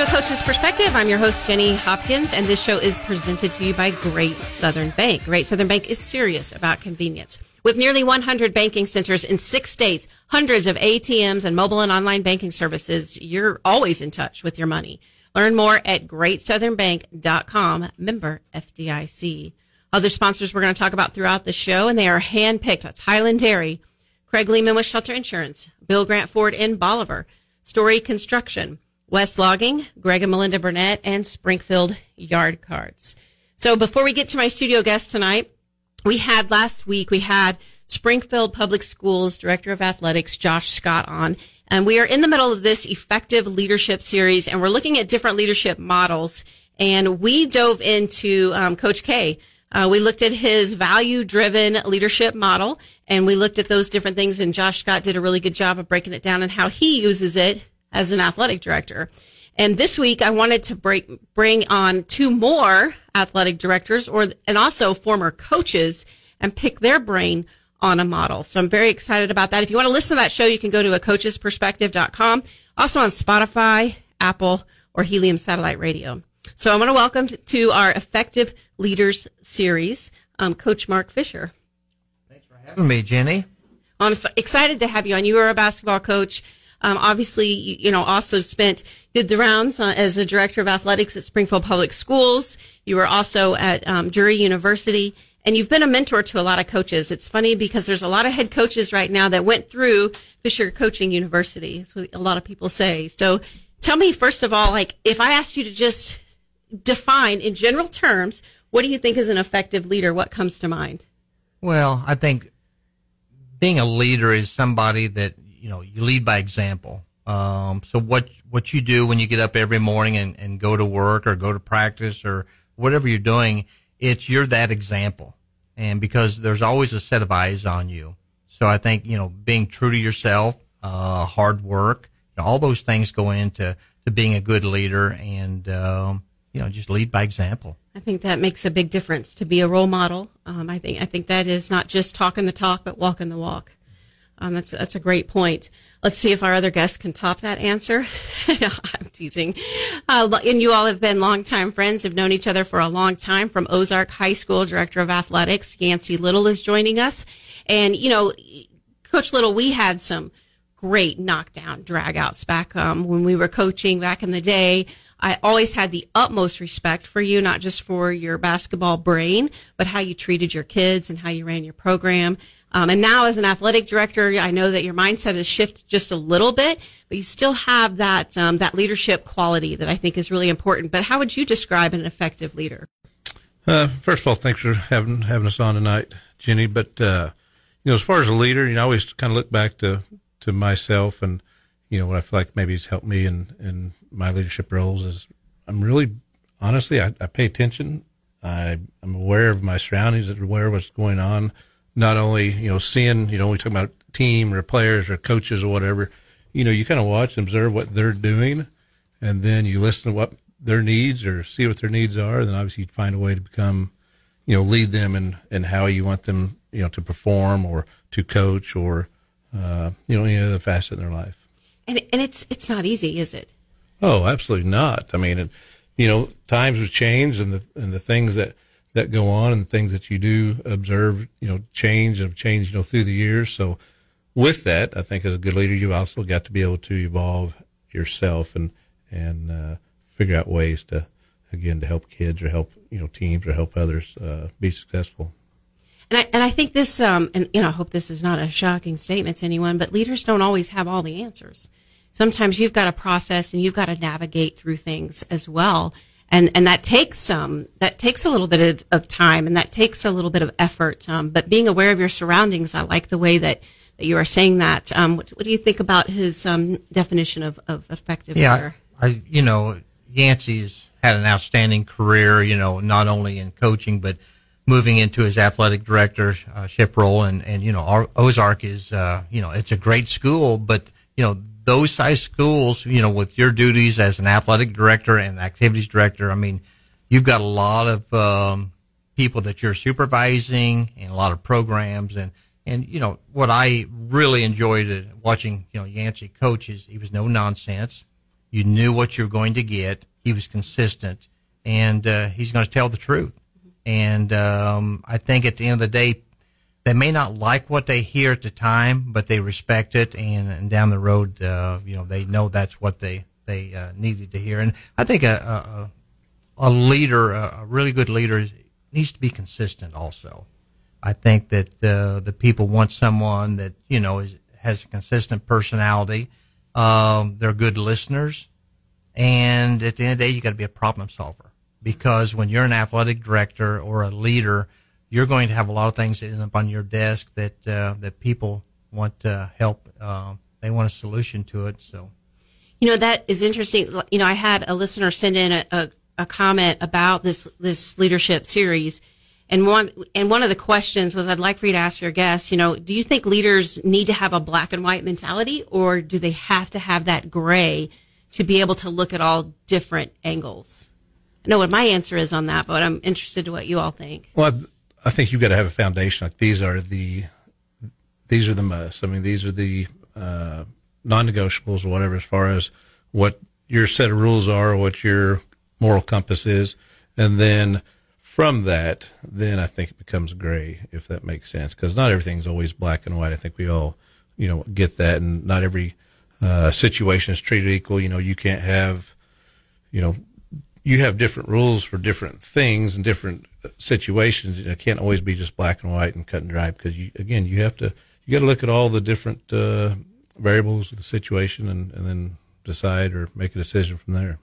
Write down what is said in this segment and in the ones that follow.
to A Coach's Perspective. I'm your host, Jenny Hopkins, and this show is presented to you by Great Southern Bank. Great Southern Bank is serious about convenience. With nearly 100 banking centers in six states, hundreds of ATMs, and mobile and online banking services, you're always in touch with your money. Learn more at greatsouthernbank.com, member FDIC. Other sponsors we're going to talk about throughout the show, and they are handpicked. That's Highland Dairy, Craig Lehman with Shelter Insurance, Bill Grant Ford in Bolivar, Story Construction, West Logging, Greg and Melinda Burnett, and Springfield Yard Cards. So before we get to my studio guest tonight, we had last week, we had Springfield Public Schools Director of Athletics, Josh Scott on. And we are in the middle of this effective leadership series and we're looking at different leadership models. And we dove into um, Coach K. Uh, we looked at his value driven leadership model and we looked at those different things. And Josh Scott did a really good job of breaking it down and how he uses it as an athletic director. And this week I wanted to break, bring on two more athletic directors or, and also former coaches and pick their brain on a model. So I'm very excited about that. If you want to listen to that show, you can go to a coachesperspective.com, also on Spotify, Apple, or Helium Satellite Radio. So I want to welcome to our Effective Leaders series, um, Coach Mark Fisher. Thanks for having me, Jenny. I'm excited to have you on. You were a basketball coach. Um, obviously, you, you, know, also spent, did the rounds uh, as a director of athletics at Springfield Public Schools. You were also at um, Drury University and you've been a mentor to a lot of coaches. It's funny because there's a lot of head coaches right now that went through Fisher Coaching University. What a lot of people say. So tell me, first of all, like if I asked you to just define in general terms, what do you think is an effective leader? What comes to mind? Well, I think being a leader is somebody that, you know, you lead by example. Um, so what, what you do when you get up every morning and, and go to work or go to practice or whatever you're doing, it's you're that example. And because there's always a set of eyes on you. So I think, you know, being true to yourself, uh, hard work, you know, all those things go into to being a good leader and, um, you know, just lead by example. I think that makes a big difference to be a role model. Um, I think I think that is not just talking the talk, but walking the walk. Um, that's that's a great point. Let's see if our other guests can top that answer. no, I'm teasing. Uh, and you all have been longtime friends, have known each other for a long time. From Ozark High School, Director of Athletics, Yancey Little is joining us. And, you know, Coach Little, we had some great knockdown dragouts back um, when we were coaching back in the day. I always had the utmost respect for you, not just for your basketball brain, but how you treated your kids and how you ran your program. Um, and now as an athletic director, I know that your mindset has shifted just a little bit, but you still have that, um, that leadership quality that I think is really important. But how would you describe an effective leader? Uh, first of all, thanks for having, having us on tonight, Jenny. But, uh, you know, as far as a leader, you know, I always kind of look back to, to myself and, you know, what I feel like maybe has helped me in, in my leadership roles is I'm really, honestly, I, I pay attention. I, I'm aware of my surroundings, aware of what's going on not only you know seeing you know we talk about team or players or coaches or whatever you know you kind of watch and observe what they're doing and then you listen to what their needs or see what their needs are then obviously you find a way to become you know lead them and and how you want them you know to perform or to coach or uh, you know any other facet in their life. And and it's it's not easy is it? Oh absolutely not. I mean it, you know times have changed and the and the things that that go on and things that you do observe, you know, change and have changed, you know, through the years. So with that, I think as a good leader, you also got to be able to evolve yourself and, and, uh, figure out ways to, again, to help kids or help, you know, teams or help others, uh, be successful. And I, and I think this, um, and, you know, I hope this is not a shocking statement to anyone, but leaders don't always have all the answers. Sometimes you've got to process and you've got to navigate through things as well and and that takes um that takes a little bit of, of time and that takes a little bit of effort. Um, but being aware of your surroundings, I like the way that, that you are saying that. Um, what, what do you think about his um, definition of, of effective yeah, leader? I you know Yancey's had an outstanding career. You know, not only in coaching but moving into his athletic directorship role, and and you know Ozark is uh, you know it's a great school, but you know those size schools, you know, with your duties as an athletic director and activities director, I mean, you've got a lot of um, people that you're supervising and a lot of programs and and you know what I really enjoyed watching you know Yancey coach is he was no nonsense. You knew what you were going to get. He was consistent, and uh, he's going to tell the truth. And um, I think at the end of the day, they may not like what they hear at the time, but they respect it, and, and down the road, uh, you know, they know that's what they they uh, needed to hear. And I think a a, a leader, a, a really good leader, needs to be consistent. Also, I think that uh, the people want someone that you know is, has a consistent personality. Um, they're good listeners, and at the end of the day, you got to be a problem solver because when you're an athletic director or a leader, you're going to have a lot of things that end up on your desk that uh, that people want to help. Uh, they want a solution to it. So, you know, that is interesting. You know, I had a listener send in a, a, a comment about this this leadership series. And one and one of the questions was, I'd like for you to ask your guests, you know, do you think leaders need to have a black and white mentality, or do they have to have that gray to be able to look at all different angles? I know what my answer is on that, but I'm interested to what you all think. Well, I think you've got to have a foundation. Like these are the these are the must. I mean, these are the uh, non-negotiables or whatever, as far as what your set of rules are, what your moral compass is, and then from that, then I think it becomes gray, if that makes sense, because not everything's always black and white. I think we all, you know, get that, and not every uh, situation is treated equal. You know, you can't have, you know, you have different rules for different things and different situations. you It can't always be just black and white and cut and dry because you, again, you have to, you got to look at all the different uh, variables of the situation and, and then decide or make a decision from there.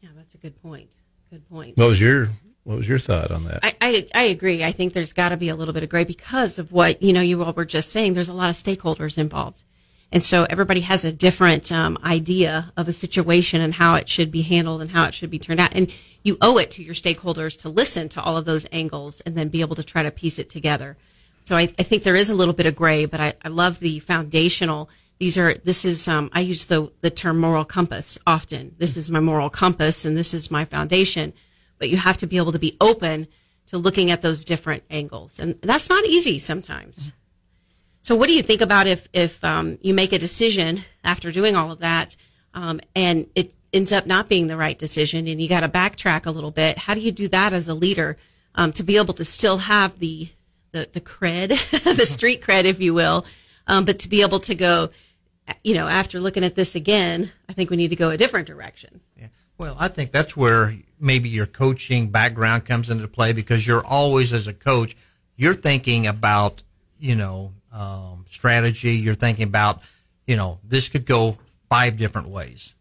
Yeah, that's a good point. Good point. What was your what was your thought on that? I, I, I agree. I think there's got to be a little bit of gray because of what you know you all were just saying. There's a lot of stakeholders involved. And so everybody has a different um, idea of a situation and how it should be handled and how it should be turned out. And you owe it to your stakeholders to listen to all of those angles and then be able to try to piece it together. So I, I think there is a little bit of gray, but I, I love the foundational. These are, this is, um, I use the, the term moral compass often. This is my moral compass and this is my foundation. But you have to be able to be open to looking at those different angles. And that's not easy sometimes. So, what do you think about if if um, you make a decision after doing all of that, um, and it ends up not being the right decision, and you got to backtrack a little bit? How do you do that as a leader um, to be able to still have the the, the cred, the street cred, if you will, um, but to be able to go, you know, after looking at this again, I think we need to go a different direction. Yeah. Well, I think that's where maybe your coaching background comes into play because you're always, as a coach, you're thinking about, you know, um, strategy. You're thinking about, you know, this could go five different ways.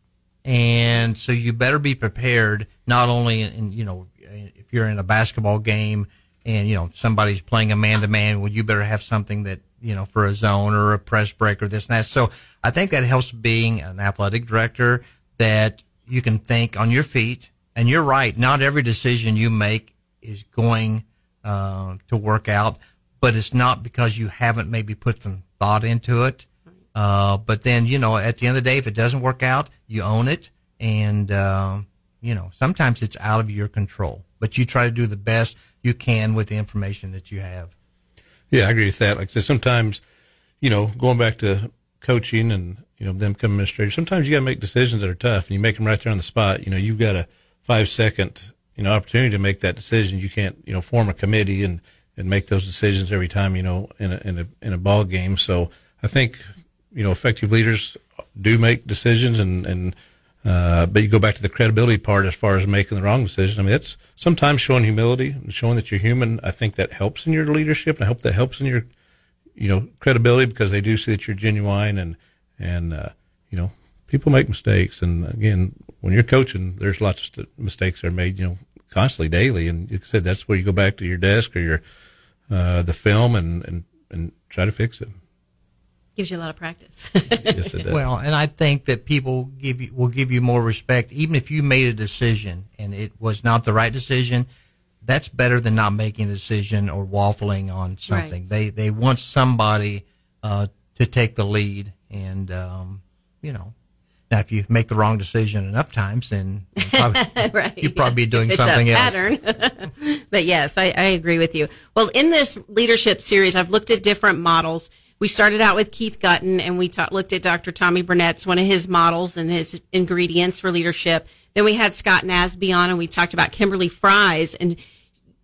And so you better be prepared, not only in, you know, if you're in a basketball game and, you know, somebody's playing a man to man, well, you better have something that, you know, for a zone or a press break or this and that. So I think that helps being an athletic director that you can think on your feet. And you're right. Not every decision you make is going uh, to work out but it's not because you haven't maybe put some thought into it. Uh, but then, you know, at the end of the day, if it doesn't work out, you own it. And, uh, you know, sometimes it's out of your control, but you try to do the best you can with the information that you have. Yeah, I agree with that. Like I said, sometimes, you know, going back to coaching and, you know, them coming administrators, sometimes you got to make decisions that are tough and you make them right there on the spot. You know, you've got a five second, you know, opportunity to make that decision. You can't, you know, form a committee and, and make those decisions every time, you know, in a, in a, in a ball game. So I think, you know, effective leaders do make decisions and, and, uh, but you go back to the credibility part as far as making the wrong decision. I mean, it's sometimes showing humility and showing that you're human. I think that helps in your leadership and I hope that helps in your, you know, credibility because they do see that you're genuine and, and, uh, you know, people make mistakes. And again, when you're coaching, there's lots of st- mistakes that are made, you know, constantly daily. And you said that's where you go back to your desk or your, uh, the film and, and, and try to fix it. Gives you a lot of practice. yes, it does. Well, and I think that people give you, will give you more respect, even if you made a decision and it was not the right decision. That's better than not making a decision or waffling on something. Right. They they want somebody uh, to take the lead, and um, you know, now, if you make the wrong decision enough times, then you probably, right. you'd probably be doing it's something a else. pattern. but yes, I, I agree with you. Well, in this leadership series, I've looked at different models we started out with Keith Gutton and we ta- looked at Dr. Tommy Burnett's one of his models and his ingredients for leadership. Then we had Scott Nasby on and we talked about Kimberly Fries and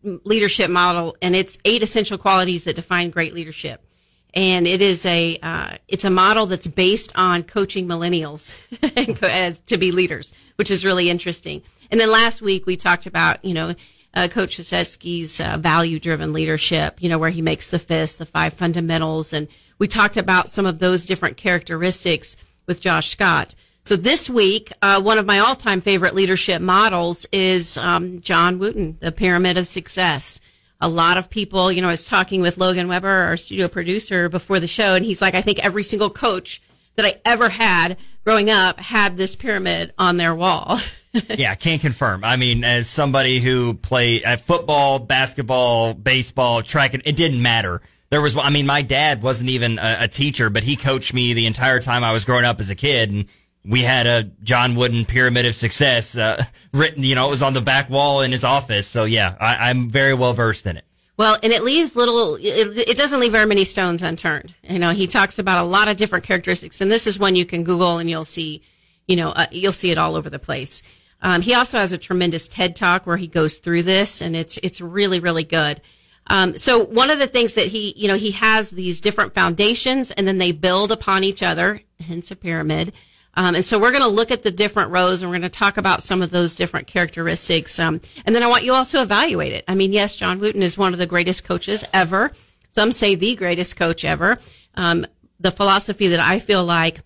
leadership model and its eight essential qualities that define great leadership. And it is a, uh, it's a model that's based on coaching millennials to be leaders, which is really interesting. And then last week we talked about, you know, uh, Coach Krzyzewski's uh, value driven leadership, you know, where he makes the fist, the five fundamentals. And we talked about some of those different characteristics with Josh Scott. So this week, uh, one of my all time favorite leadership models is um, John Wooden, the Pyramid of Success. A lot of people, you know, I was talking with Logan Weber, our studio producer, before the show, and he's like, I think every single coach that I ever had growing up had this pyramid on their wall. yeah, can't confirm. I mean, as somebody who played at football, basketball, baseball, track, it didn't matter. There was, I mean, my dad wasn't even a, a teacher, but he coached me the entire time I was growing up as a kid. And we had a John Wooden Pyramid of Success uh, written, you know, it was on the back wall in his office. So yeah, I, I'm very well versed in it. Well, and it leaves little, it, it, doesn't leave very many stones unturned. You know, he talks about a lot of different characteristics, and this is one you can Google and you'll see, you know, uh, you'll see it all over the place. Um, he also has a tremendous TED talk where he goes through this, and it's it's really really good. Um, so one of the things that he, you know, he has these different foundations, and then they build upon each other, hence a pyramid. Um, and so we're going to look at the different rows, and we're going to talk about some of those different characteristics. Um, and then I want you all to evaluate it. I mean, yes, John Wooden is one of the greatest coaches ever. Some say the greatest coach ever. Um, the philosophy that I feel like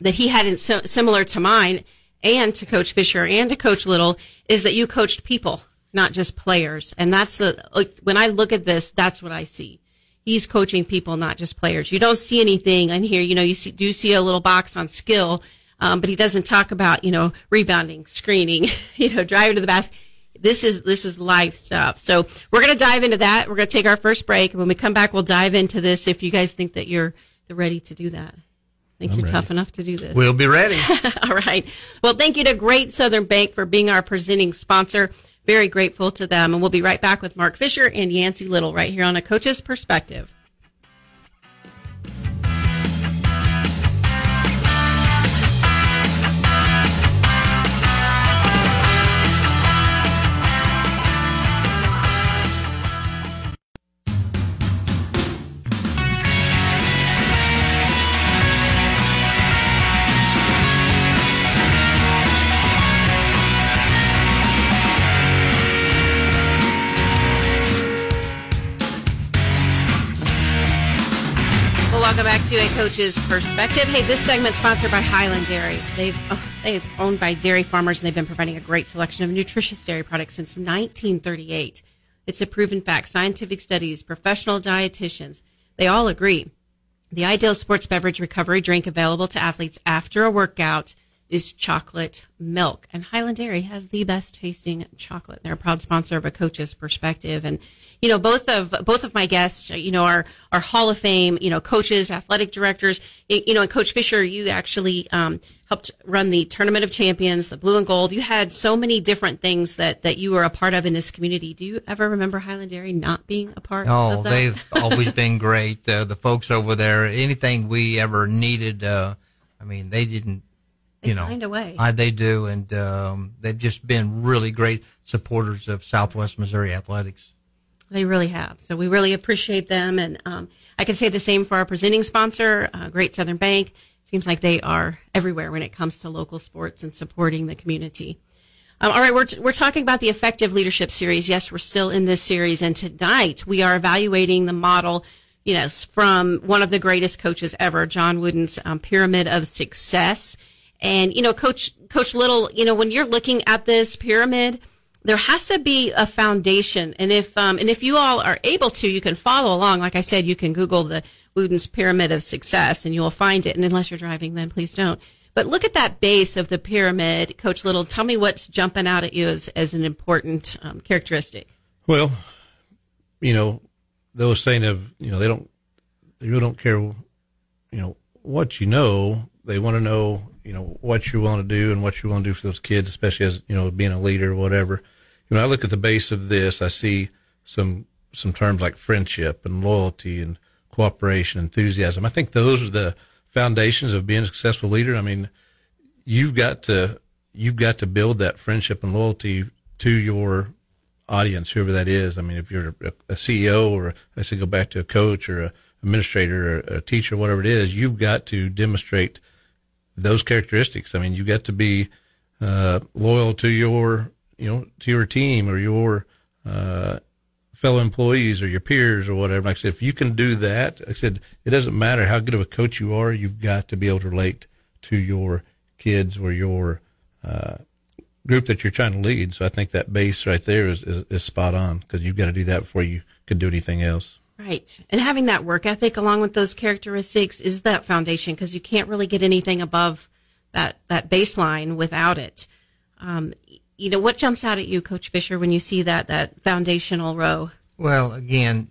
that he had in, similar to mine and to Coach Fisher and to Coach Little is that you coached people, not just players. And that's the, when I look at this, that's what I see. He's coaching people, not just players. You don't see anything in here. You know, you see, do see a little box on skill, um, but he doesn't talk about, you know, rebounding, screening, you know, driving to the basket. This is, this is life stuff. So we're going to dive into that. We're going to take our first break. When we come back, we'll dive into this if you guys think that you're ready to do that think I'm you're ready. tough enough to do this. We'll be ready. All right. Well, thank you to Great Southern Bank for being our presenting sponsor. Very grateful to them. And we'll be right back with Mark Fisher and Yancey Little right here on A Coach's Perspective. To a coach's perspective. Hey, this segment sponsored by Highland Dairy. They've oh, they've owned by dairy farmers and they've been providing a great selection of nutritious dairy products since 1938. It's a proven fact. Scientific studies, professional dietitians, they all agree. The ideal sports beverage recovery drink available to athletes after a workout is chocolate milk. And Highland Dairy has the best tasting chocolate. They're a proud sponsor of a coach's perspective. And you know, both of both of my guests, you know, are are Hall of Fame, you know, coaches, athletic directors. You know, and Coach Fisher, you actually um, helped run the Tournament of Champions, the Blue and Gold. You had so many different things that that you were a part of in this community. Do you ever remember Highland Dairy not being a part? Of that? Oh, they've always been great. Uh, the folks over there, anything we ever needed, uh, I mean, they didn't they you know, find a way. I, they do, and um, they've just been really great supporters of Southwest Missouri athletics. They really have. So we really appreciate them. And um, I can say the same for our presenting sponsor, uh, Great Southern Bank. Seems like they are everywhere when it comes to local sports and supporting the community. Um, all right, we're, t- we're talking about the effective leadership series. Yes, we're still in this series. And tonight we are evaluating the model, you know, from one of the greatest coaches ever, John Wooden's um, Pyramid of Success. And, you know, Coach, Coach Little, you know, when you're looking at this pyramid, there has to be a foundation. And if, um, and if you all are able to, you can follow along. Like I said, you can Google the Wooden's Pyramid of Success and you will find it. And unless you're driving, then please don't. But look at that base of the pyramid, Coach Little. Tell me what's jumping out at you as, as an important um, characteristic. Well, you know, those saying of, you know, they don't, they really don't care, you know, what you know. They want to know, you know, what you want to do and what you want to do for those kids, especially as, you know, being a leader or whatever when I look at the base of this, I see some some terms like friendship and loyalty and cooperation, enthusiasm. I think those are the foundations of being a successful leader. I mean, you've got to you've got to build that friendship and loyalty to your audience, whoever that is. I mean, if you're a, a CEO or I say go back to a coach or a administrator or a teacher, whatever it is, you've got to demonstrate those characteristics. I mean, you got to be uh, loyal to your, you know, to your team or your uh, fellow employees or your peers or whatever. Like I said, if you can do that, like I said, it doesn't matter how good of a coach you are. You've got to be able to relate to your kids or your uh, group that you're trying to lead. So I think that base right there is, is, is spot on because you've got to do that before you can do anything else. Right. And having that work ethic along with those characteristics is that foundation because you can't really get anything above that, that baseline without it. Um, you know, what jumps out at you, Coach Fisher, when you see that, that foundational row? Well, again,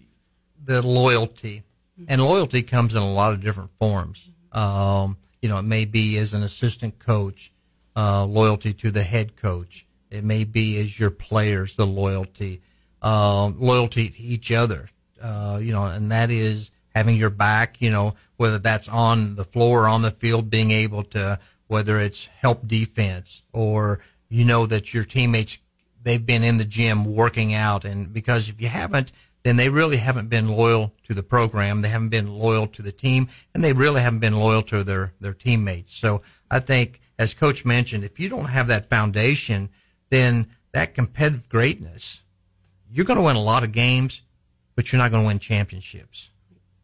the loyalty. And loyalty comes in a lot of different forms. Um, you know, it may be as an assistant coach, uh, loyalty to the head coach. It may be as your players, the loyalty, uh, loyalty to each other, uh, you know, and that is having your back, you know, whether that's on the floor or on the field, being able to, whether it's help defense or you know that your teammates, they've been in the gym working out. And because if you haven't, then they really haven't been loyal to the program. They haven't been loyal to the team and they really haven't been loyal to their, their teammates. So I think as coach mentioned, if you don't have that foundation, then that competitive greatness, you're going to win a lot of games, but you're not going to win championships.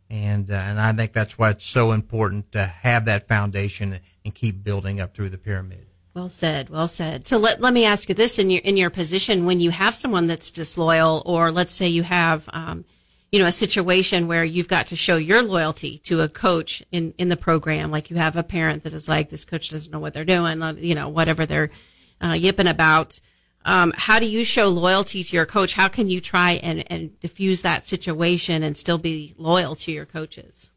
And, uh, and I think that's why it's so important to have that foundation and keep building up through the pyramid. Well said. Well said. So let, let me ask you this in your, in your position, when you have someone that's disloyal, or let's say you have, um, you know, a situation where you've got to show your loyalty to a coach in, in the program, like you have a parent that is like, this coach doesn't know what they're doing, you know, whatever they're uh, yipping about. Um, how do you show loyalty to your coach? How can you try and, and diffuse that situation and still be loyal to your coaches?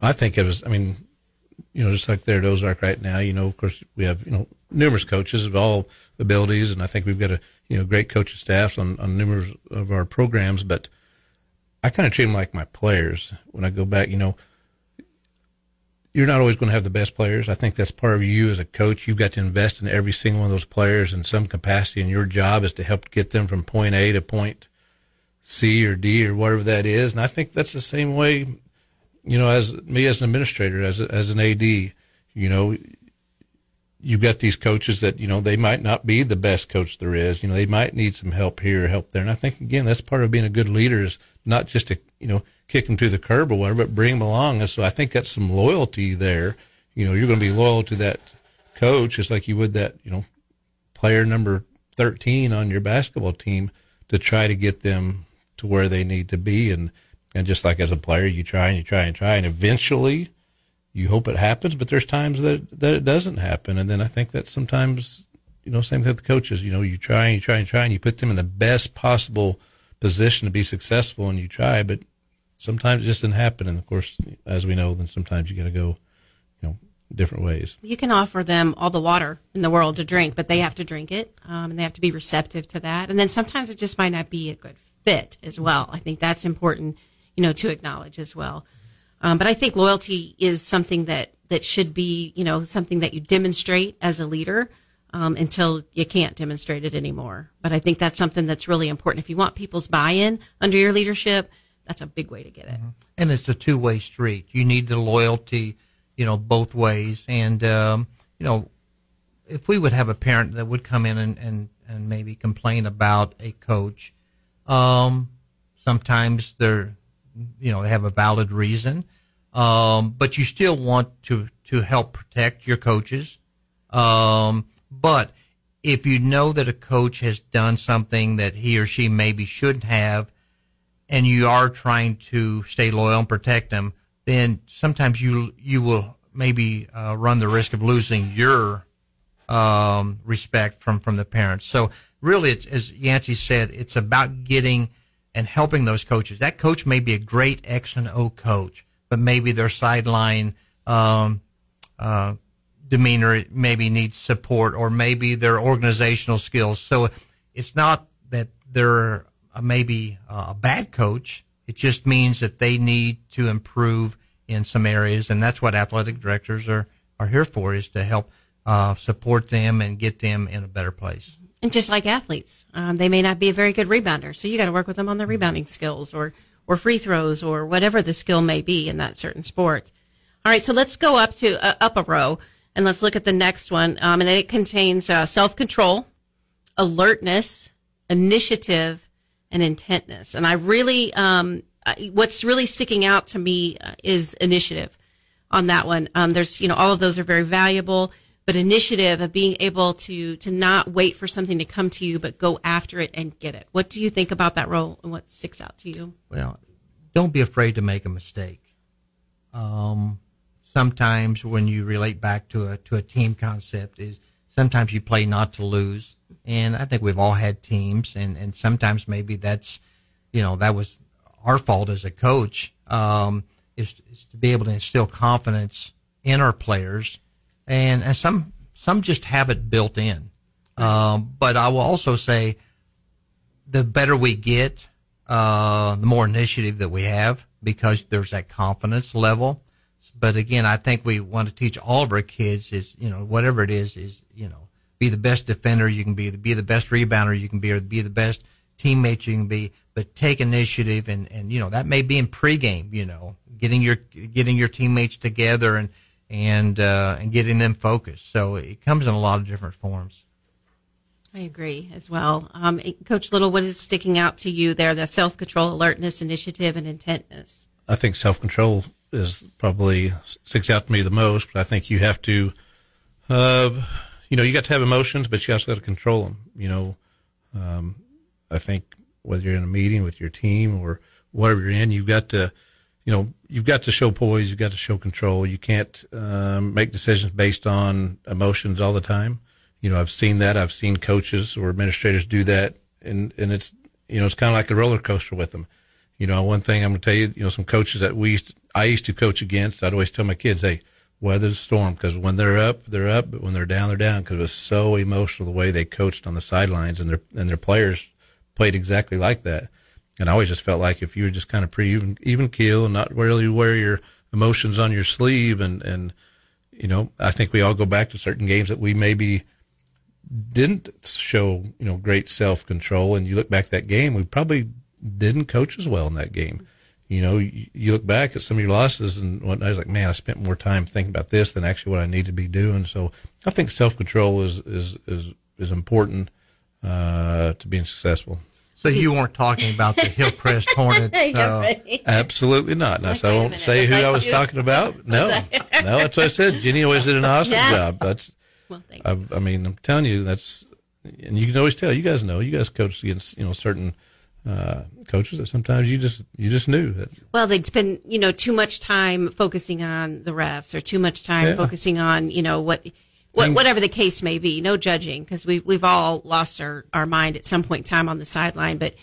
I think it was, I mean, you know, just like there at Ozark right now, you know, of course we have, you know, numerous coaches of all abilities. And I think we've got a, you know, great coaching staffs on, on numerous of our programs, but I kind of treat them like my players. When I go back, you know, you're not always going to have the best players. I think that's part of you as a coach. You've got to invest in every single one of those players in some capacity, and your job is to help get them from point A to point C or D or whatever that is. And I think that's the same way you know, as me as an administrator, as as an AD, you know, you've got these coaches that you know they might not be the best coach there is. You know, they might need some help here help there. And I think again, that's part of being a good leader is not just to you know kick them to the curb or whatever, but bring them along. And so I think that's some loyalty there. You know, you're going to be loyal to that coach just like you would that you know player number 13 on your basketball team to try to get them to where they need to be and and just like as a player, you try and you try and try, and eventually you hope it happens, but there's times that, that it doesn't happen. And then I think that sometimes, you know, same thing with the coaches, you know, you try and you try and try and you put them in the best possible position to be successful and you try, but sometimes it just doesn't happen. And of course, as we know, then sometimes you got to go, you know, different ways. You can offer them all the water in the world to drink, but they have to drink it, um, and they have to be receptive to that. And then sometimes it just might not be a good fit as well. I think that's important you know, to acknowledge as well. Um, but I think loyalty is something that, that should be, you know, something that you demonstrate as a leader um, until you can't demonstrate it anymore. But I think that's something that's really important. If you want people's buy-in under your leadership, that's a big way to get it. Mm-hmm. And it's a two-way street. You need the loyalty, you know, both ways. And, um, you know, if we would have a parent that would come in and, and, and maybe complain about a coach, um, sometimes they're you know, they have a valid reason. Um, but you still want to, to help protect your coaches. Um, but if you know that a coach has done something that he or she maybe shouldn't have, and you are trying to stay loyal and protect them, then sometimes you you will maybe uh, run the risk of losing your um, respect from from the parents. So really, it's, as Yancey said, it's about getting and helping those coaches. That coach may be a great X and O coach, but maybe their sideline um, uh, demeanor maybe needs support, or maybe their organizational skills. So it's not that they're maybe a bad coach. It just means that they need to improve in some areas, and that's what athletic directors are are here for is to help uh, support them and get them in a better place. And just like athletes, um, they may not be a very good rebounder, so you got to work with them on their rebounding skills or or free throws or whatever the skill may be in that certain sport. All right, so let's go up to uh, up a row and let's look at the next one. Um, and it contains uh, self control, alertness, initiative, and intentness. And I really, um, what's really sticking out to me uh, is initiative on that one. Um, there's, you know, all of those are very valuable, but initiative of being able to to not wait for something to come to you, but go after it and get it. What do you think about that role, and what sticks out to you? Well, don't be afraid to make a mistake. Um, sometimes when you relate back to a to a team concept is sometimes you play not to lose, and I think we've all had teams, and and sometimes maybe that's you know that was our fault as a coach. Um, is, is to be able to instill confidence in our players, and and some some just have it built in. Um, but I will also say, the better we get, uh, the more initiative that we have because there's that confidence level. But again, I think we want to teach all of our kids is you know whatever it is is you know be the best defender you can be, be the best rebounder you can be, or be the best teammate you can be. But take initiative, and and you know that may be in pregame. You know, getting your getting your teammates together and and uh, and getting them focused. So it comes in a lot of different forms. I agree as well. Um, Coach Little, what is sticking out to you there? The self control, alertness, initiative, and intentness. I think self control is probably sticks out to me the most. But I think you have to, uh, you know, you got to have emotions, but you also got to control them. You know, um, I think whether you're in a meeting with your team or whatever you're in, you've got to you know, you've got to show poise, you've got to show control. You can't um, make decisions based on emotions all the time. You know, I've seen that. I've seen coaches or administrators do that, and and it's you know it's kind of like a roller coaster with them. You know, one thing I'm going to tell you, you know, some coaches that we used I used to coach against, I'd always tell my kids, hey, weather the storm because when they're up, they're up, but when they're down, they're down because it was so emotional the way they coached on the sidelines and their and their players played exactly like that. And I always just felt like if you were just kind of pretty even, even keel and not really wear your emotions on your sleeve and, and, you know, I think we all go back to certain games that we maybe didn't show, you know, great self control. And you look back at that game, we probably didn't coach as well in that game. You know, you, you look back at some of your losses and what I was like, man, I spent more time thinking about this than actually what I need to be doing. So I think self control is, is, is, is important, uh, to being successful. So you weren't talking about the Hillcrest Hornets? Uh, Absolutely not. Now, so I won't say who I was you? talking about. No, no, that's what I said. Jenny always did an awesome yeah. job. That's. Well, I, I, mean, I'm telling you, that's, and you can always tell. You guys know. You guys coach against you know certain uh, coaches that sometimes you just you just knew that. Well, they'd spend you know too much time focusing on the refs or too much time yeah. focusing on you know what what, whatever the case may be, no judging because we've we've all lost our, our mind at some point in time on the sideline. But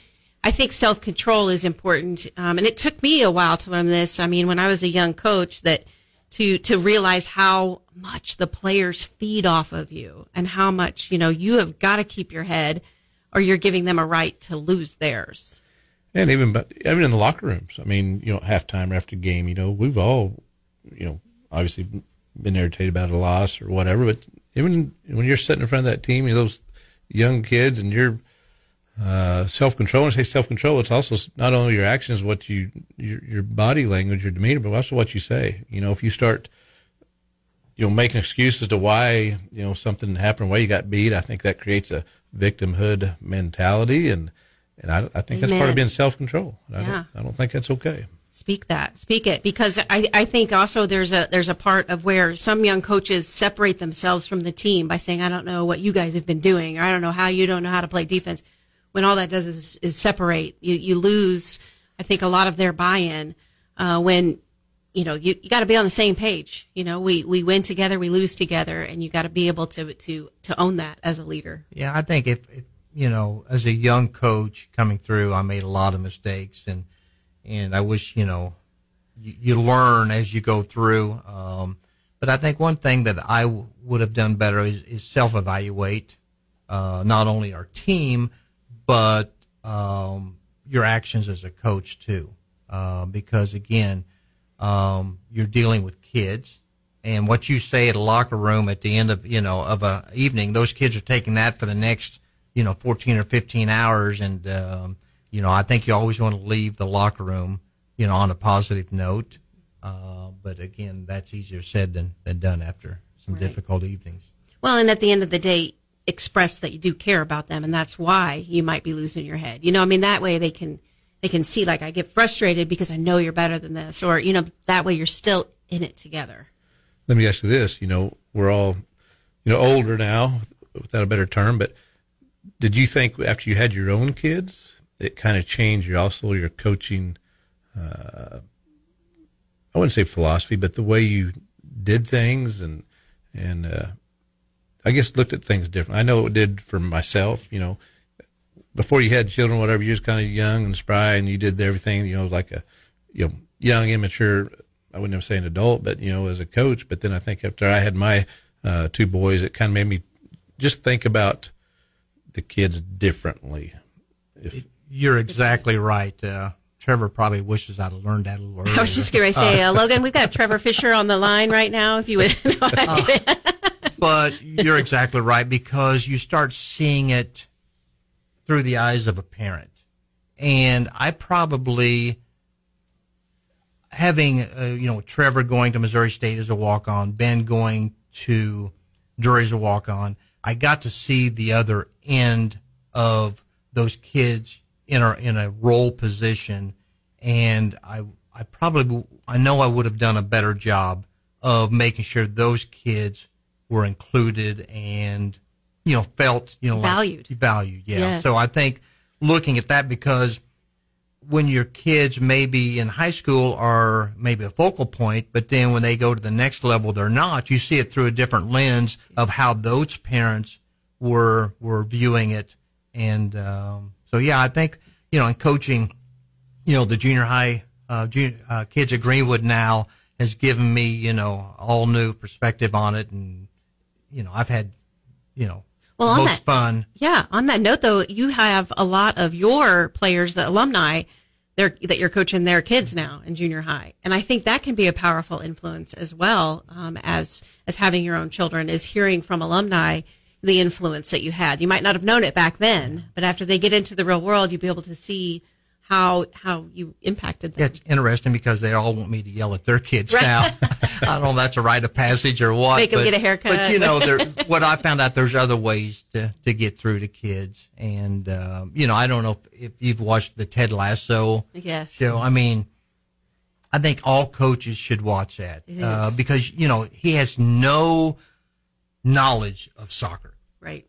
I think self control is important, um, and it took me a while to learn this. I mean, when I was a young coach, that to to realize how much the players feed off of you, and how much you know you have got to keep your head, or you're giving them a right to lose theirs. And even but even in the locker rooms, I mean, you know, halftime after game, you know, we've all, you know, obviously been irritated about a loss or whatever. But even when you're sitting in front of that team, you know, those young kids, and you're uh, self control. And say self control, it's also not only your actions, what you your, your body language, your demeanor, but also what you say. You know, if you start you know, making excuses to why, you know, something happened, why you got beat, I think that creates a victimhood mentality. And, and I, I think Amen. that's part of being self control. I, yeah. don't, I don't think that's okay. Speak that, speak it, because I, I think also there's a there's a part of where some young coaches separate themselves from the team by saying, I don't know what you guys have been doing, or I don't know how you don't know how to play defense. When all that does is, is separate, you, you lose, I think, a lot of their buy-in. Uh, when you know you, you got to be on the same page. You know, we we win together, we lose together, and you got to be able to to to own that as a leader. Yeah, I think if, if you know, as a young coach coming through, I made a lot of mistakes and and I wish you know you, you learn as you go through. Um, but I think one thing that I w- would have done better is, is self evaluate uh, not only our team but um, your actions as a coach too. uh, because again, um, you're dealing with kids, and what you say at a locker room at the end of you know of a evening, those kids are taking that for the next you know 14 or 15 hours, and um, you know I think you always want to leave the locker room you know on a positive note. Uh, but again, that's easier said than, than done after some Right. difficult evenings. Well, and at the end of the day, express that you do care about them, and that's why you might be losing your head. You know, I mean, that way they can they can see like I get frustrated because I know you're better than this, or you know, that way you're still in it together. Let me ask you this: you know, we're all, you know, older now, without a better term. But did you think after you had your own kids, it kind of changed your also your coaching? Uh, I wouldn't say philosophy, but the way you did things and and uh, I guess looked at things different. I know it did for myself. You know, before you had children, whatever, you was kind of young and spry, and you did everything. You know, like a you know young, immature. I wouldn't say an adult, but you know, as a coach. But then I think after I had my uh, two boys, it kind of made me just think about the kids differently. If, You're exactly right. Uh, Trevor probably wishes I'd learned that a little earlier. I was just going to say, uh, Logan, we've got Trevor Fisher on the line right now. If you would, but you're exactly right because you start seeing it through the eyes of a parent. And I probably having uh, you know Trevor going to Missouri State as a walk on, Ben going to Drury as a walk on. I got to see the other end of those kids in a in a role position, and I I probably I know I would have done a better job of making sure those kids were included and you know felt you know like- Valued. valued yeah Yes. so I think looking at that because when your kids maybe in high school are maybe a focal point, but then when they go to the next level, they're not. You see it through a different lens of how those parents were were viewing it, and um, so yeah, I think you know in coaching, you know the junior high uh, junior, uh, kids at Greenwood now has given me you know all new perspective on it, and you know I've had you know Well, on most that- fun. yeah. On that note, though, you have a lot of your players, the alumni, they're, that you're coaching their kids now in junior high, and I think that can be a powerful influence as well um, as as having your own children. Is hearing from alumni the influence that you had. You might not have known it back then, but after they get into the real world, you'll be able to see how how you impacted them. It's interesting because they all want me to yell at their kids Right. now. I don't know if that's a rite of passage or what. Make but, get a haircut. But you know, there, what I found out, there's other ways to, to get through to kids. And, um, you know, I don't know if, if you've watched the Ted Lasso Yes. show. I mean, I think all coaches should watch that uh, because, you know, he has no knowledge of soccer Right.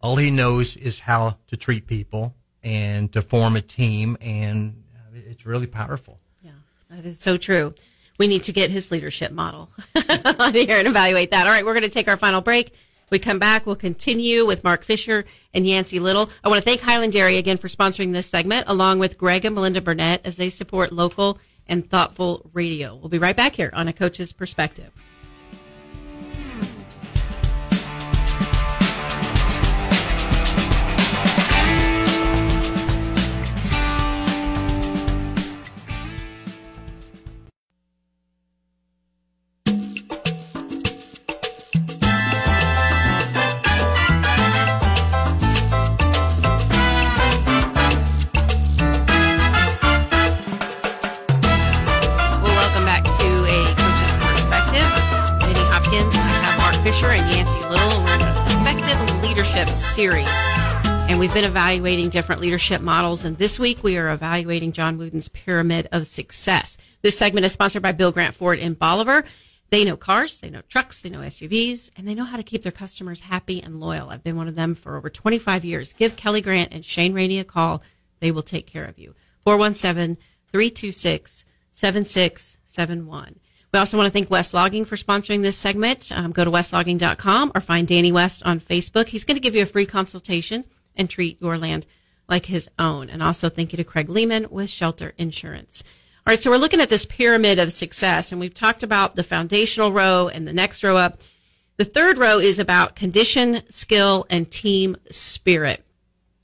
all he knows is how to treat people and to form a team and uh, it's really powerful Yeah, that is so true. We need to get his leadership model on here and evaluate that. All right, we're going to take our final break. We come back, we'll continue with Mark Fisher and Yancey Little. I want to thank Highland Dairy again for sponsoring this segment, along with Greg and Melinda Burnett as they support local and thoughtful radio. We'll be right back here on A Coach's Perspective. Been evaluating different leadership models, and this week we are evaluating John Wooden's Pyramid of Success. This segment is sponsored by Bill Grant Ford in Bolivar. They know cars, they know trucks, they know SUVs, and they know how to keep their customers happy and loyal. I've been one of them for over 25 years. Give Kelly Grant and Shane Rainey a call. They will take care of you. 417 326 7671. We also want to thank West Logging for sponsoring this segment. Um, go to westlogging.com or find Danny West on Facebook. He's going to give you a free consultation and treat your land like his own. And also thank you to Craig Lehman with Shelter Insurance. All right, so we're looking at this pyramid of success, and we've talked about the foundational row and the next row up. The third row is about condition, skill, and team spirit.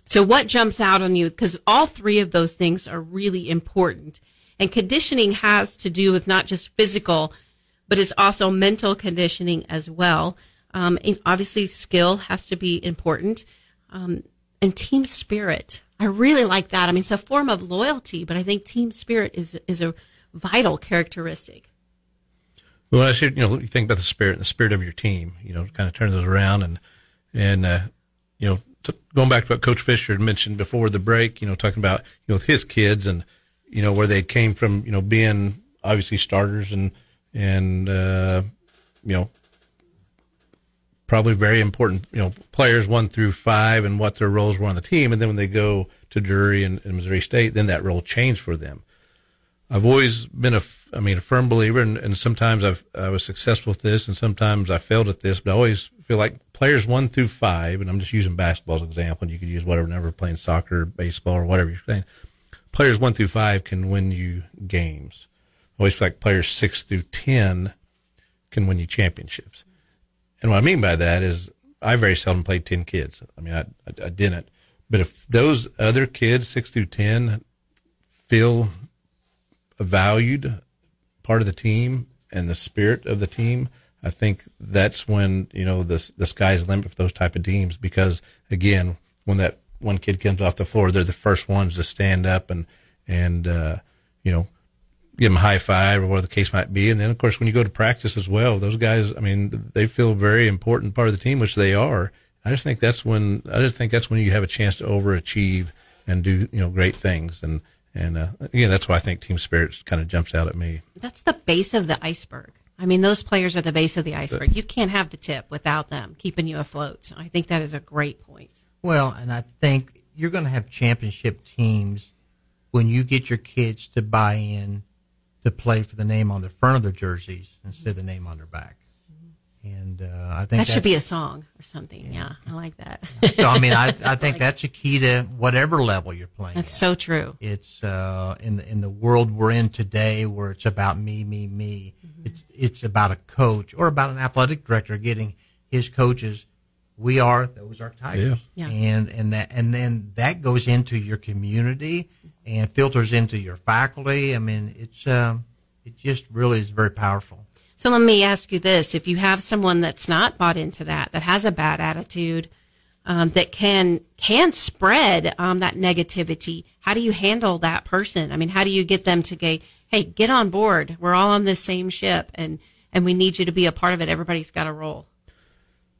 So what jumps out on you? Because all three of those things are really important. And conditioning has to do with not just physical, but it's also mental conditioning as well. Um, and obviously, skill has to be important, um, and team spirit. I really like that. I mean, it's a form of loyalty, but I think team spirit is is a vital characteristic. Well, I should, you know, you think about the spirit the spirit of your team, you know, kind of turn those around and, and, uh, you know, t- going back to what Coach Fisher had mentioned before the break, you know, talking about, you know, with his kids and, you know, where they came from, you know, being obviously starters and, and, uh, you know, probably very important, you know, players one through five and what their roles were on the team. And then when they go to Drury and, and Missouri State, then that role changed for them. I've always been a, I mean, a firm believer, and, and sometimes I've, I was successful with this, and sometimes I failed at this, but I always feel like players one through five, and I'm just using basketball as an example, and you could use whatever, never playing soccer, baseball, or whatever you're saying. Players one through five can win you games. I always feel like players six through 10 can win you championships. And what I mean by that is I very seldom played 10 kids. I mean, I, I, I didn't. But if those other kids, six through 10, feel valued part of the team and the spirit of the team, I think that's when you know the the sky's the limit for those type of teams. Because again, when that one kid comes off the floor, they're the first ones to stand up and and uh, you know give them a high five or whatever the case might be. And then of course when you go to practice as well, those guys, I mean, they feel very important part of the team, which they are. I just think that's when I just think that's when you have a chance to overachieve and do you know great things and and uh, again, that's why I think team spirit kind of jumps out at me. That's the base of the iceberg. I mean, those players are the base of the iceberg. You can't have the tip without them keeping you afloat. I think that is a great point. Well, and I think you're going to have championship teams when you get your kids to buy in to play for the name on the front of their jerseys instead of the name on their back. And uh, I think that should be a song or something. Yeah, I like that. so I mean, I, I think that's a key to whatever level you're playing. That's at. so true. It's uh, in the in the world we're in today, where it's about me, me, me. It's it's about a coach or about an athletic director getting his coaches. We are those are tigers, Yeah. and and that and then that goes into your community and filters into your faculty. I mean, it's um, it just really is very powerful. So let me ask you this: If you have someone that's not bought into that, that has a bad attitude, um, that can can spread um, that negativity, how do you handle that person? I mean, how do you get them to go, "Hey, get on board. We're all on this same ship, and and we need you to be a part of it. Everybody's got a role."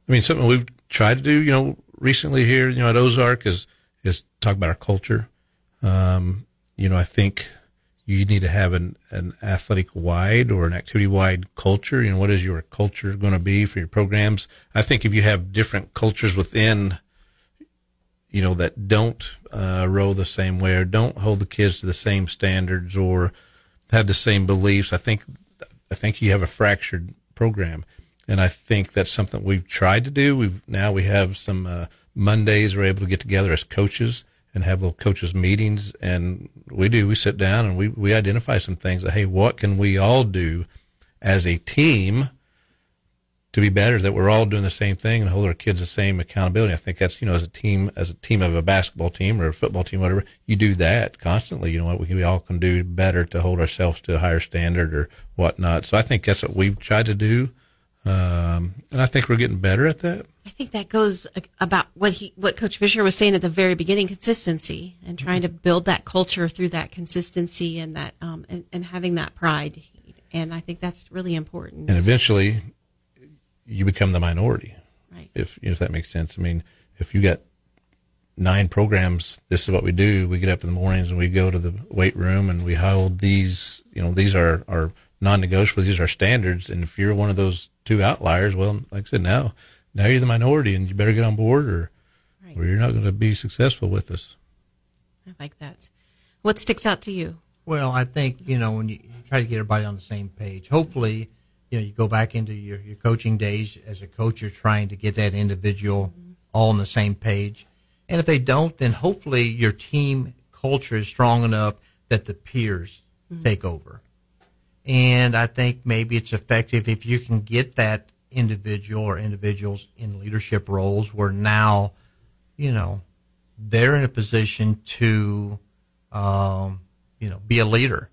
I mean, something we've tried to do, you know, recently here, you know, at Ozark is is talk about our culture. Um, you know, I think you need to have an, an athletic wide or an activity wide culture. You know, what is your culture going to be for your programs? I think if you have different cultures within, you know, that don't uh, row the same way or don't hold the kids to the same standards or have the same beliefs, I think I think you have a fractured program. And I think that's something we've tried to do. We've now we have some uh, Mondays we're able to get together as coaches and have little coaches meetings and we do. We sit down and we we identify some things that hey what can we all do as a team to be better that we're all doing the same thing and hold our kids the same accountability? I think that's you know as a team as a team of a basketball team or a football team whatever you do that constantly. You know what? We, we all can do better to hold ourselves to a higher standard or whatnot. So i think that's what we've tried to do um, and i think we're getting better at that I think that goes about what he, what Coach Fisher was saying at the very beginning: consistency and trying to build that culture through that consistency and that um, and, and having that pride. And I think that's really important. and eventually you become the minority right. if if that makes sense. I mean, if you got nine programs, this is what we do. We get up in the mornings and we go to the weight room and we hold these. You know, these are our non-negotiable. These are standards. And if you're one of those two outliers, well, like I said, now now you're the minority and you better get on board or Right. or you're not going to be successful with us. I like that. What sticks out to you? Well, I think you know when you, you try to get everybody on the same page. Hopefully, you know you go back into your, your coaching days as a coach. You're trying to get that individual mm-hmm. all on the same page, and if they don't, then hopefully your team culture is strong enough that the peers mm-hmm. take over. And I think maybe it's effective if you can get that individual or individuals in leadership roles where now, you know, they're in a position to, um, you know, be a leader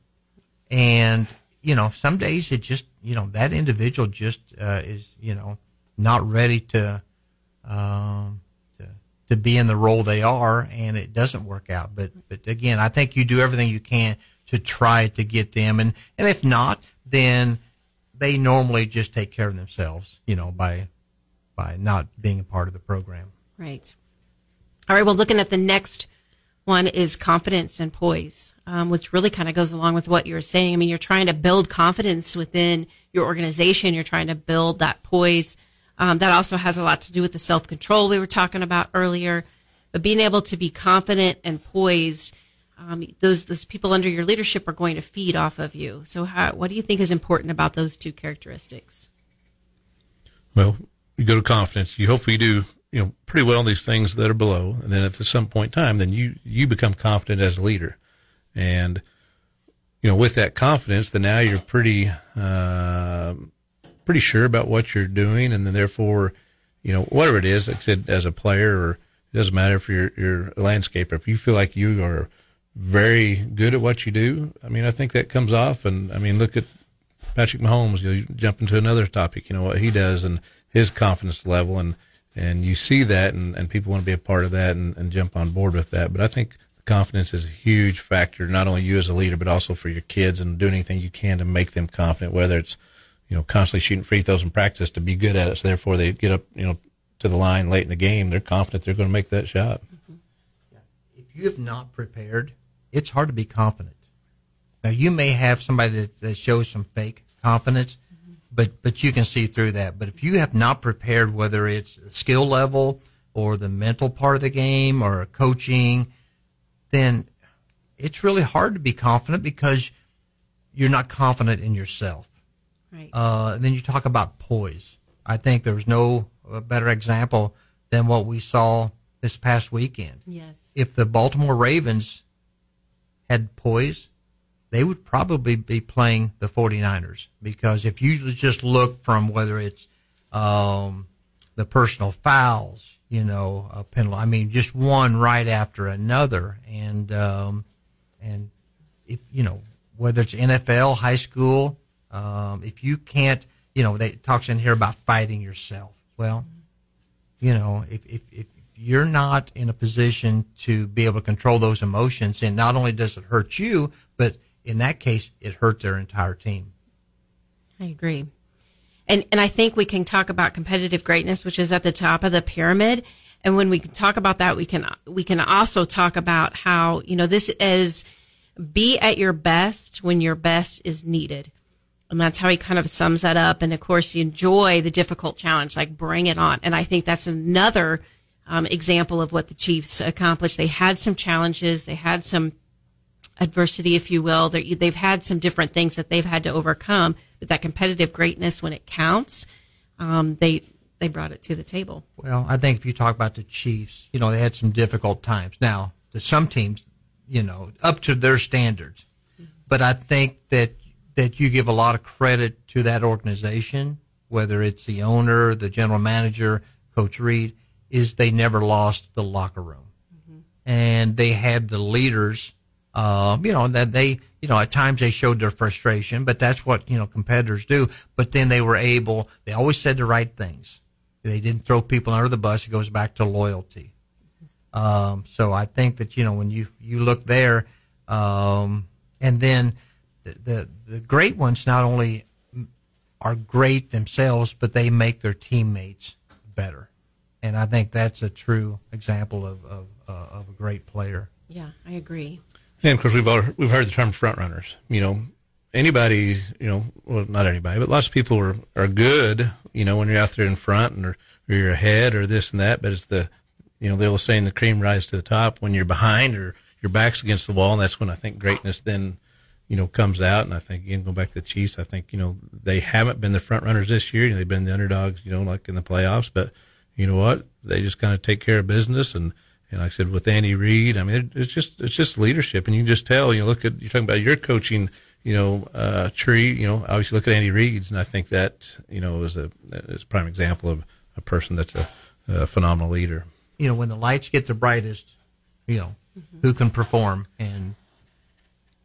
And, you know, some days it just, you know, that individual just uh, is, you know, not ready to, um, to, to be in the role they are and it doesn't work out. But, but again, I think you do everything you can to try to get them. And, and if not, then they normally just take care of themselves, you know, by, by not being a part of the program. Right. All right. Well, looking at the next one is confidence and poise, um, which really kind of goes along with what you were saying. I mean, you're trying to build confidence within your organization. You're trying to build that poise. Um, that also has a lot to do with the self control we were talking about earlier. But being able to be confident and poised, um, those those people under your leadership are going to feed off of you. So, how, what do you think is important about those two characteristics? Well, you go to confidence. You hopefully do you know pretty well these things that are below, and then at some point in time, then you you become confident as a leader, and you know with that confidence, then now you're pretty uh, pretty sure about what you're doing, and then therefore, you know whatever it is, like I said, as a player, or it doesn't matter if you're you're a landscaper, if you feel like you are very good at what you do, I mean, I think that comes off, and I mean, look at Patrick Mahomes. You, know, you jump into another topic, you know what he does and his confidence level and and you see that and, and people want to be a part of that and, and jump on board with that. But I think confidence is a huge factor, not only you as a leader, but also for your kids and doing anything you can to make them confident, whether it's, you know, constantly shooting free throws in practice to be good at it. So therefore they get up, you know, to the line late in the game. They're confident they're going to make that shot. Mm-hmm. If you have not prepared, it's hard to be confident. Now you may have somebody that, that shows some fake confidence, but but you can see through that. But if you have not prepared, whether it's skill level or the mental part of the game or coaching, then it's really hard to be confident because you're not confident in yourself. Right. Uh, and then you talk about poise. I think there's no better example than what we saw this past weekend. yes. If the Baltimore Ravens had poise, they would probably be playing the 49ers because if you just look from whether it's um, the personal fouls, you know, a penalty, I mean, just one right after another, and um, and if you know whether it's NFL, high school, um, if you can't, you know, they talks in here about fighting yourself. Well, you know, if, if if you're not in a position to be able to control those emotions, and not only does it hurt you, but in that case, it hurt their entire team. I agree. And and I think we can talk about competitive greatness, which is at the top of the pyramid. And when we talk about that, we can we can also talk about how you know this is be at your best when your best is needed. And that's how he kind of sums that up. And of course, you enjoy the difficult challenge, like bring it on. And I think that's another um, example of what the Chiefs accomplished. They had some challenges, they had some adversity, if you will. They're, they've had some different things that they've had to overcome, but that competitive greatness, when it counts, um, they they brought it to the table. Well, I think if you talk about the Chiefs, you know, they had some difficult times. Now, some teams, you know, up to their standards. But I think that that you give a lot of credit to that organization, whether it's the owner, the general manager, Coach Reid, is they never lost the locker room. And they had the leaders, uh, you know, that they, you know, at times they showed their frustration, but that's what, you know, competitors do. But then they were able, they always said the right things. They didn't throw people under the bus. It goes back to loyalty. Um, so I think that, you know, when you, you look there, um, and then the, the, the great ones not only are great themselves, but they make their teammates better. And I think that's a true example of, of, uh, of a great player. Yeah, I agree. And of course, we've all, we've heard the term front runners. You know, anybody, you know, well, not anybody, but lots of people are are good. You know, when you're out there in front and or, or you're ahead or this and that. But it's the, you know, the old saying, the cream rises to the top. When you're behind or your back's against the wall, and that's when I think greatness then, you know, comes out. And I think again, going back to the Chiefs, I think you know they haven't been the front runners this year. You know, they've been the underdogs, you know, like in the playoffs. But you know what? They just kind of take care of business and. And like I said, with Andy Reid, I mean, it's just it's just leadership, and you can just tell. You look at you're talking about your coaching, you know, uh, tree. You know, obviously look at Andy Reid's, and I think that you know is a is a prime example of a person that's a, a phenomenal leader. You know, when the lights get the brightest, you know, who can perform and,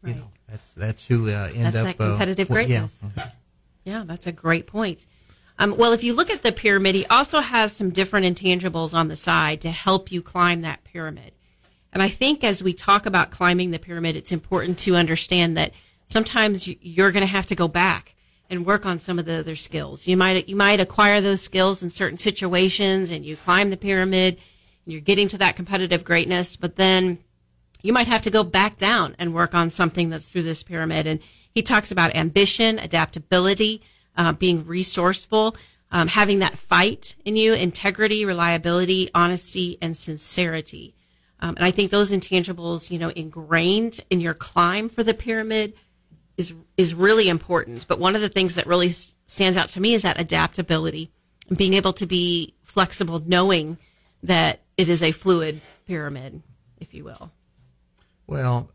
you know, That's that's who uh, end That's up that competitive uh, well, yeah. greatness. Yeah, that's a great point. Um, well, if you look at the pyramid, he also has some different intangibles on the side to help you climb that pyramid. And I think as we talk about climbing the pyramid, it's important to understand that sometimes you- you're going to have to go back and work on some of the other skills. You might you might acquire those skills in certain situations, and you climb the pyramid, and you're getting to that competitive greatness. But then you might have to go back down and work on something that's through this pyramid. And he talks about ambition, adaptability, uh, being resourceful, um, having that fight in you, integrity, reliability, honesty, and sincerity. Um, and I think those intangibles, you know, ingrained in your climb for the pyramid is is really important. But one of the things that really stands out to me is that adaptability and being able to be flexible, knowing that it is a fluid pyramid, if you will. Well,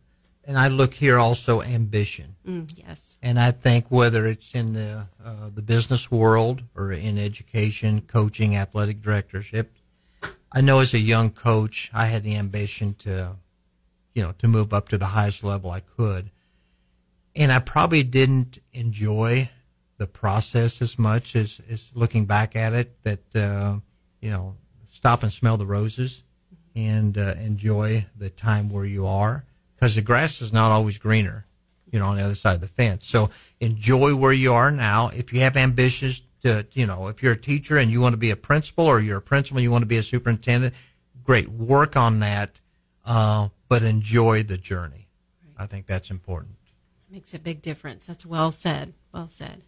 and I look here also ambition. Mm, yes. And I think whether it's in the uh, the business world or in education, coaching, athletic directorship, I know as a young coach, I had the ambition to, you know, to move up to the highest level I could, and I probably didn't enjoy the process as much as, as looking back at it. That uh, you know, stop and smell the roses, and uh, enjoy the time where you are, because the grass is not always greener you know, on the other side of the fence. So enjoy where you are now. If you have ambitions to, you know, if you're a teacher and you want to be a principal or you're a principal and you want to be a superintendent, great. Work on that, uh, but enjoy the journey. I think that's important. Makes a big difference. That's well said. Well said.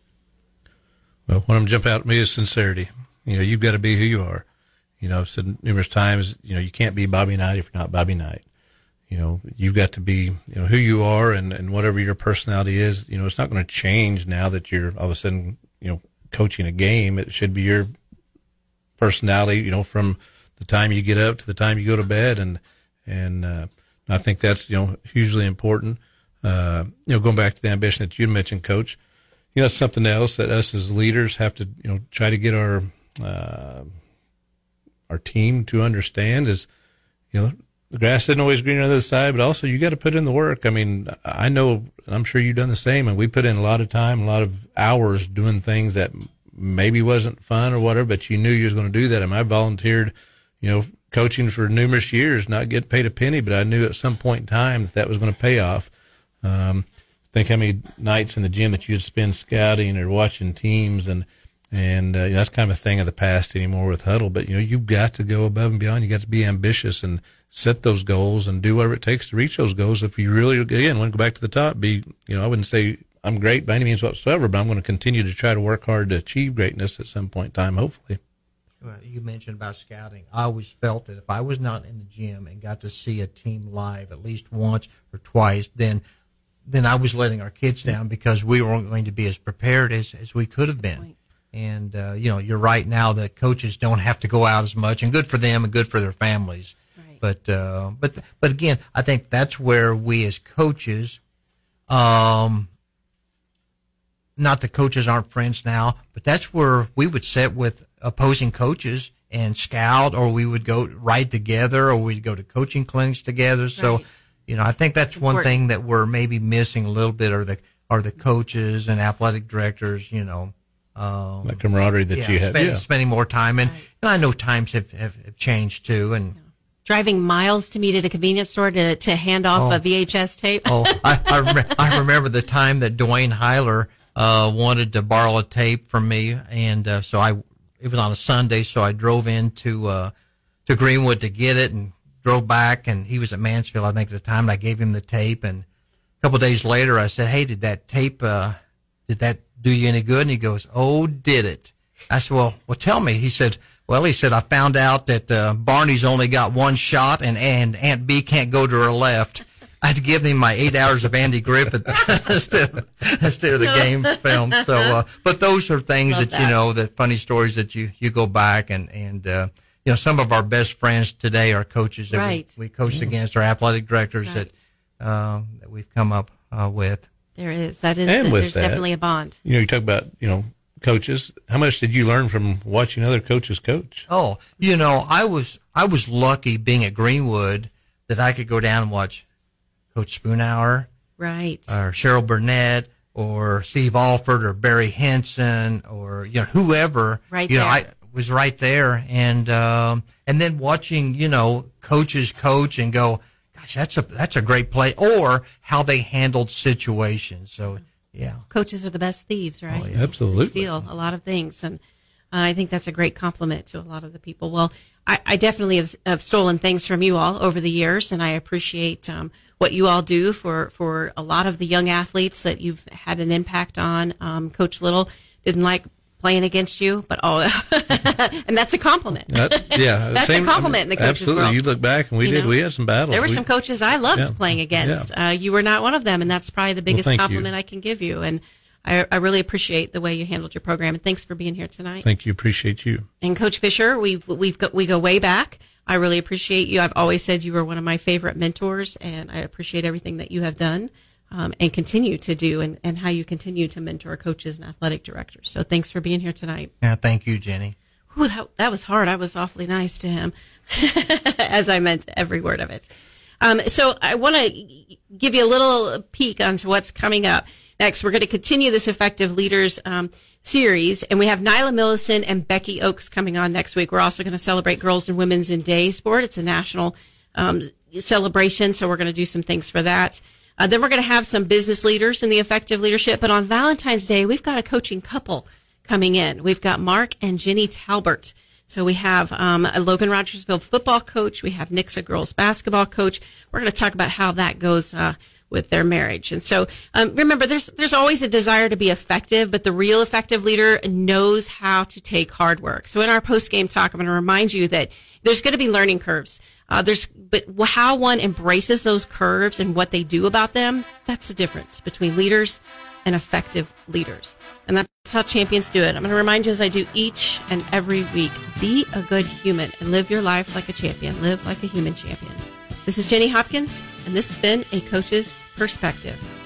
Well, one of them jump out at me is sincerity. You know, you've got to be who you are. You know, I've said numerous times, you know, you can't be Bobby Knight if you're not Bobby Knight. You know, you've got to be, you know, who you are and, and whatever your personality is, you know, it's not going to change now that you're all of a sudden, you know, coaching a game. It should be your personality, you know, from the time you get up to the time you go to bed. And, and, uh, I think that's, you know, hugely important. Uh, you know, going back to the ambition that you mentioned, coach, you know, something else that us as leaders have to, you know, try to get our, uh, our team to understand is, you know, the grass isn't always greener on the other side, but also you got to put in the work. I mean, I know, I'm sure you've done the same, and we put in a lot of time, a lot of hours doing things that maybe wasn't fun or whatever, but you knew you was going to do that. And I volunteered, you know, coaching for numerous years, not getting paid a penny, but I knew at some point in time that that was going to pay off. Um, think how many nights in the gym that you'd spend scouting or watching teams and, and uh, that's kind of a thing of the past anymore with Hudl. But you know, you've got to go above and beyond. You got to be ambitious and set those goals and do whatever it takes to reach those goals. If you really, again, want to go back to the top, be you know, I wouldn't say I'm great by any means whatsoever, but I'm going to continue to try to work hard to achieve greatness at some point in time, hopefully. You mentioned about scouting. I always felt that if I was not in the gym and got to see a team live at least once or twice, then then I was letting our kids down because we weren't going to be as prepared as, as we could have been. And uh, you know, you're right now that coaches don't have to go out as much, and good for them and good for their families. Right. But uh, but but again, I think that's where we as coaches, um, not the coaches aren't friends now, but that's where we would sit with opposing coaches and scout, or we would go ride together, or we'd go to coaching clinics together. So, you know, I think that's one thing that we're maybe missing a little bit, are the are the coaches and athletic directors. You know, um, That camaraderie that yeah, you have, spending, Yeah. spending more time, and Right. you know, I know times have, have, have changed too, and. Driving miles to meet at a convenience store to, to hand off Oh. a VHS tape. Oh, I, I, rem- I remember the time that Dwayne Heiler uh, wanted to borrow a tape from me, and uh, so I it was on a Sunday, so I drove into uh, to Greenwood to get it, and drove back, and he was at Mansfield, I think, at the time. And I gave him the tape, and a couple of days later, I said, "Hey, did that tape uh, did that do you any good?" And he goes, "Oh, did it?" I said, "Well, well, tell me." He said, "Well, he said I found out that uh, Barney's only got one shot, and and Aunt Bee can't go to her left." I'd give him my eight hours of Andy Griffith instead of, instead of the game film. So, uh, but those are things Love that, you know, that funny stories that you you go back and and uh, you know some of our best friends today are coaches that Right. we, we coached against, our athletic directors Right. that um, that we've come up uh, with. There is. That is. And with there's that- definitely a bond. You know, you talk about, you know, coaches. How much did you learn from watching other coaches coach? Oh, you know, I was I was lucky being at Greenwood that I could go down and watch Coach Spoonhour Right. or Cheryl Burnett or Steve Alford or Barry Hinson or you know whoever Right you know. I was right there and um and then watching you know coaches coach and go gosh that's a that's a great play or how they handled situations so yeah Coaches are the best thieves, right? yeah. Absolutely. They steal a lot of things. And uh, I think that's a great compliment to a lot of the people. Well, I, I definitely have, have stolen things from you all over the years, and I appreciate um, what you all do for, for a lot of the young athletes that you've had an impact on. Um, Coach Little didn't like playing against you, but oh, and that's a compliment. That- yeah, That's a same- compliment in the coaches' Absolutely. world. You look back and we You did. know? We had some battles. There were We- some coaches I loved Yeah. playing against. Yeah. Uh, you were not one of them, and that's probably the biggest you. compliment I can give you. And I, I really appreciate the way you handled your program. And thanks for being here tonight. Thank you. Appreciate you. And Coach Fisher, we've we've got, we go way back. I really appreciate you. I've always said you were one of my favorite mentors, and I appreciate everything that you have done um, and continue to do, and, and how you continue to mentor coaches and athletic directors. So thanks for being here tonight. yeah thank you Jenny Whew, that, that was hard. I was awfully nice to him, as I meant every word of it. Um, so I want to give you a little peek onto what's coming up next. We're going to continue this effective leaders um, series, and we have Nyla Millison and Becky Oaks coming on next week. We're also going to celebrate Girls and Women's in Day Sport. It's a national um, celebration, so we're going to do some things for that. Uh, then we're going to have some business leaders in the effective leadership. But on Valentine's Day, we've got a coaching couple coming in. We've got Mark and Jenny Talbert. So we have um, a Logan Rogersville football coach. We have Nixa girls basketball coach. We're going to talk about how that goes uh, with their marriage. And so um, remember, there's there's always a desire to be effective, but the real effective leader knows how to take hard work. So in our post game talk, I'm going to remind you that there's going to be learning curves. Uh, there's, but how one embraces those curves and what they do about them, that's the difference between leaders and effective leaders. And that's how champions do it. I'm going to remind you as I do each and every week, be a good human and live your life like a champion. Live like a human champion. This is Jenny Hopkins, and this has been A Coach's Perspective.